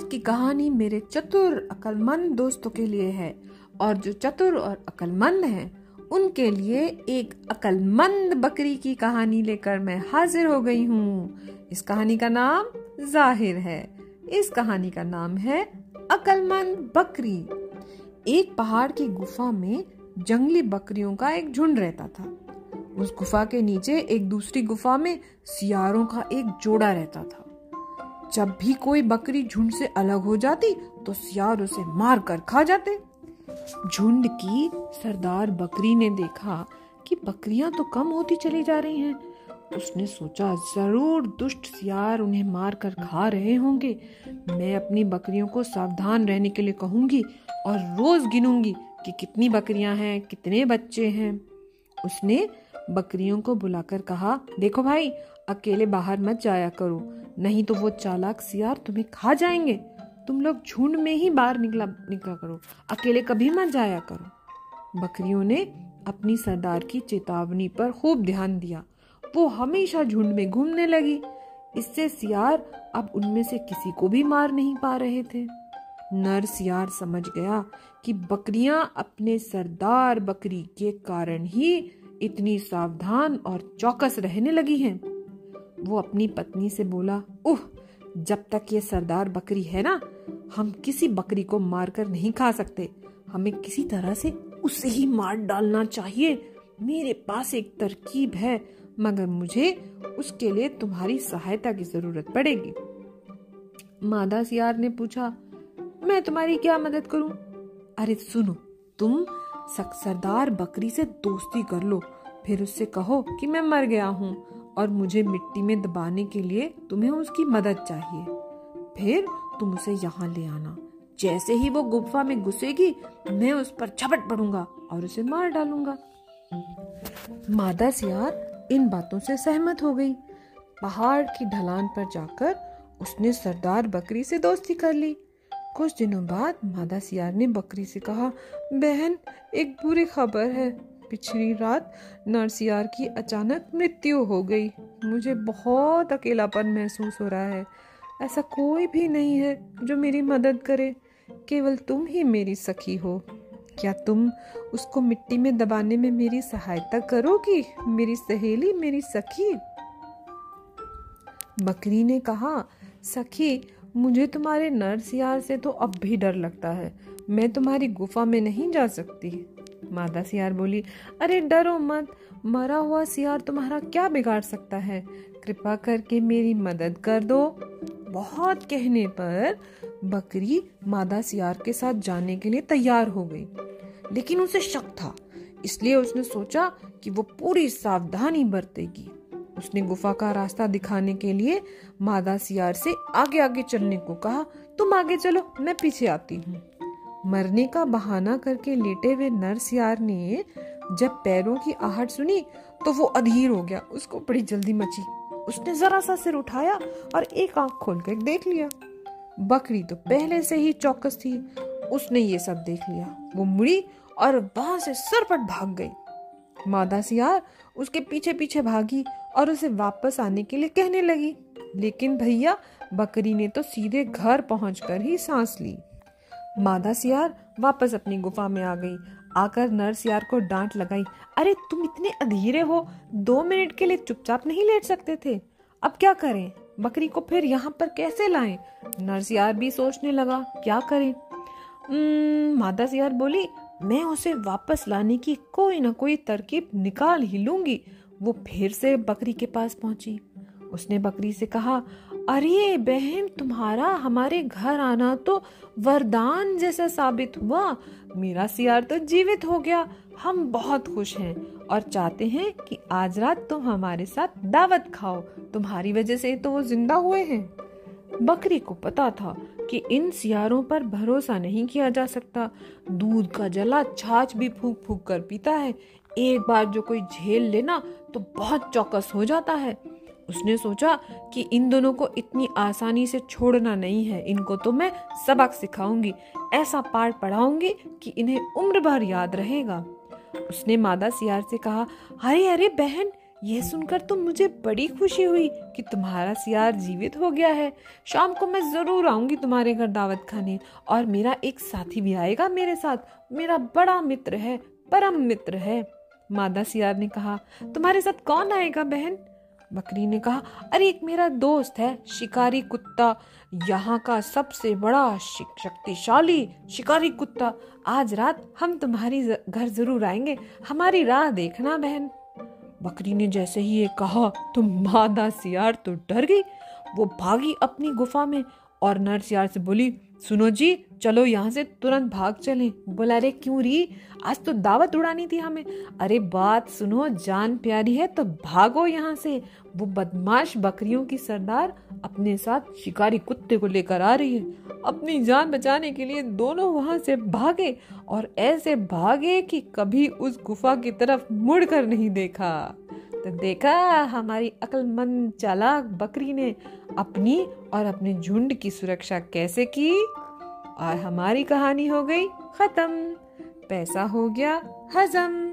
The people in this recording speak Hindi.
आज की कहानी मेरे चतुर अकलमंद दोस्तों के लिए है और जो चतुर और अकलमंद हैं, उनके लिए एक अकलमंद बकरी की कहानी लेकर मैं हाजिर हो गई हूँ। इस कहानी का नाम ज़ाहिर है। इस कहानी का नाम है अकलमंद बकरी। एक पहाड़ की गुफा में जंगली बकरियों का एक झुंड रहता था। उस गुफा के नीचे एक दूसरी गुफा में सियारों का एक जोड़ा रहता था। जब भी कोई बकरी झुंड से अलग हो जाती तो सियार उसे मार कर खा जाते। झुंड की सरदार बकरी ने देखा कि बकरियाँ तो कम होती चली जा रही हैं। उसने सोचा, ज़रूर दुष्ट सियार उन्हें मार कर खा रहे होंगे। मैं अपनी बकरियों को सावधान रहने के लिए कहूँगी और रोज गिनूँगी कि कितनी बकरियाँ हैं, कितने बच्चे हैं। उसने बकरियों को बुलाकर कहा, देखो भाई, अकेले बाहर मत जाया करो, नहीं तो वो चालाक सियार तुम्हें खा जाएँगे। तुम लोग झुंड में ही बाहर निकला निकला करो, अकेले कभी मत जाया करो। बकरियों ने अपनी सरदार की चेतावनी पर खूब ध्यान दिया। वो हमेशा झुंड में घूमने लगी। इससे सियार अब उनमें से किसी को भी मार नहीं पा रहे थे। नर सियार समझ गया कि बकरियाँ अपने सरदार बकरी के कारण ही इतनी सावधान और चौकस रहने लगी हैं। वो अपनी पत्नी से बोला, उह, जब तक ये सरदार बकरी है ना, हम किसी बकरी को मारकर नहीं खा सकते हमें किसी तरह से उसे ही मार डालना चाहिए मेरे पास एक तरकीब है, मगर मुझे उसके लिए तुम्हारी सहायता की ज़रूरत पड़ेगी मादा सियार ने पूछा, मैं तुम्हारी क्या मदद करूँ? अरे सुनो, तुम सरदार बकरी से दोस्ती कर लो। फिर उससे कहो कि मैं मर गया हूँ और मुझे मिट्टी में दबाने के लिए तुम्हें उसकी मदद चाहिए। फिर तुम उसे यहाँ ले आना। जैसे ही वो गुफा में घुसेगी, मैं उस पर झपट पड़ूँगा और उसे मार डालूँगा। मादा सियार इन बातों से सहमत हो गई। पहाड़ की ढलान पर जाकर उसने सरदार बकरी से दोस्ती कर ली। कुछ दिनों बाद मादा सियार ने बकरी से कहा, बहन, एक बुरी खबर है। पिछली रात नरसियार की अचानक मृत्यु हो गई। मुझे बहुत अकेलापन महसूस हो रहा है। ऐसा कोई भी नहीं है जो मेरी मदद करे। केवल तुम ही मेरी सखी हो। क्या तुम उसको मिट्टी में दबाने में मेरी सहायता करोगी? मेरी सहेली मेरी सखी? बकरी ने कहा, सखी मुझे तुम्हारे नरसियार से तो अब भी डर लगता है। मैं तुम्हारी गुफा में नहीं जा सकती। मादा सियार बोली, अरे, डरो मत। मरा हुआ सियार तुम्हारा क्या बिगाड़ सकता है? कृपा करके मेरी मदद कर दो। बहुत कहने पर बकरी मादा सियार के साथ जाने के लिए तैयार हो गई। लेकिन उसे शक था, इसलिए उसने सोचा कि वो पूरी सावधानी बरतेगी। उसने गुफा का रास्ता दिखाने के लिए मादा सियार से आगे आगे चलने को कहा, तुम आगे चलो, मैं पीछे आती हूँ। मरने का बहाना करके लेटे हुए नरसियार ने जब पैरों की आहट सुनी तो वो अधीर हो गया, उसको बड़ी जल्दी मची। उसने जरा सा सिर उठाया और एक आँख खोल कर देख लिया। बकरी तो पहले से ही चौकस थी, उसने ये सब देख लिया। वो मुड़ी और वहाँ से सरपट भाग गई। मादा सियार उसके पीछे पीछे भागी और उसे वापस आने के लिए कहने लगी। लेकिन भैया, बकरी ने तो सीधे घर पहुंचकर ही सांस ली। मादा सियार वापस अपनी गुफा में आ गई। आकर नर सियार को डांट लगाई। अरे, तुम इतने अधीरे हो। दो मिनट के लिए चुपचाप नहीं लेट सकते थे। अब क्या करें? बकरी को फिर यहाँ पर कैसे लाएँ? नर्स यार भी सोचने लगा, क्या करें? मादा सियार बोली मैं उसे वापस लाने की कोई ना कोई तरकीब निकाल ही लूँगी। वो फिर से बकरी के पास पहुँची। उसने बकरी से कहा, अरे बहन, तुम्हारा हमारे घर आना तो वरदान जैसा साबित हुआ। मेरा सियार तो जीवित हो गया। हम बहुत खुश हैं और चाहते हैं कि आज रात तुम हमारे साथ दावत खाओ। तुम्हारी वजह से तो वो ज़िंदा हुए हैं। बकरी को पता था कि इन सियारों पर भरोसा नहीं किया जा सकता। दूध का जला छाछ भी फूक फूक कर पीता है। एक बार जो कोई झेल लेना तो बहुत चौकस हो जाता है। उसने सोचा कि इन दोनों को इतनी आसानी से छोड़ना नहीं है। इनको तो मैं सबक सिखाऊँगी। ऐसा पाठ पढ़ाऊँगी कि इन्हें उम्र भर याद रहेगा। उसने मादा सियार से कहा अरे अरे बहन यह सुनकर तो मुझे बड़ी खुशी हुई कि तुम्हारा सियार जीवित हो गया है। शाम को मैं ज़रूर आऊँगी तुम्हारे घर दावत खाने। और मेरा एक साथी भी आएगा मेरे साथ। मेरा बड़ा मित्र है, परम मित्र है। मादा सियार ने कहा, तुम्हारे साथ कौन आएगा बहन? बकरी ने कहा, अरे, एक मेरा दोस्त है, शिकारी कुत्ता। यहाँ का सबसे बड़ा शक्तिशाली शिकारी कुत्ता। आज रात हम तुम्हारी घर ज़रूर आएँगे। हमारी राह देखना बहन। बकरी ने जैसे ही ये कहा तो मादा सियार तो डर गई? वो भागी अपनी गुफा में और नर सियार से बोली सुनो जी, चलो यहाँ से तुरंत भाग चले। बोला, अरे क्यों री? आज तो दावत उड़ानी थी हमें। अरे बात सुनो, जान प्यारी है तो भागो यहाँ से। वो बदमाश बकरियों की सरदार अपने साथ शिकारी कुत्ते को लेकर आ रही है। अपनी जान बचाने के लिए दोनों वहाँ से भागे और ऐसे भागे कि कभी उस गुफा की तरफ़ मुड़कर नहीं देखा। तो देखा, हमारी अक्लमंद चालाक बकरी ने अपनी और अपने झुंड की सुरक्षा कैसे की? और हमारी कहानी हो गई खत्म। पैसा हो गया हजम।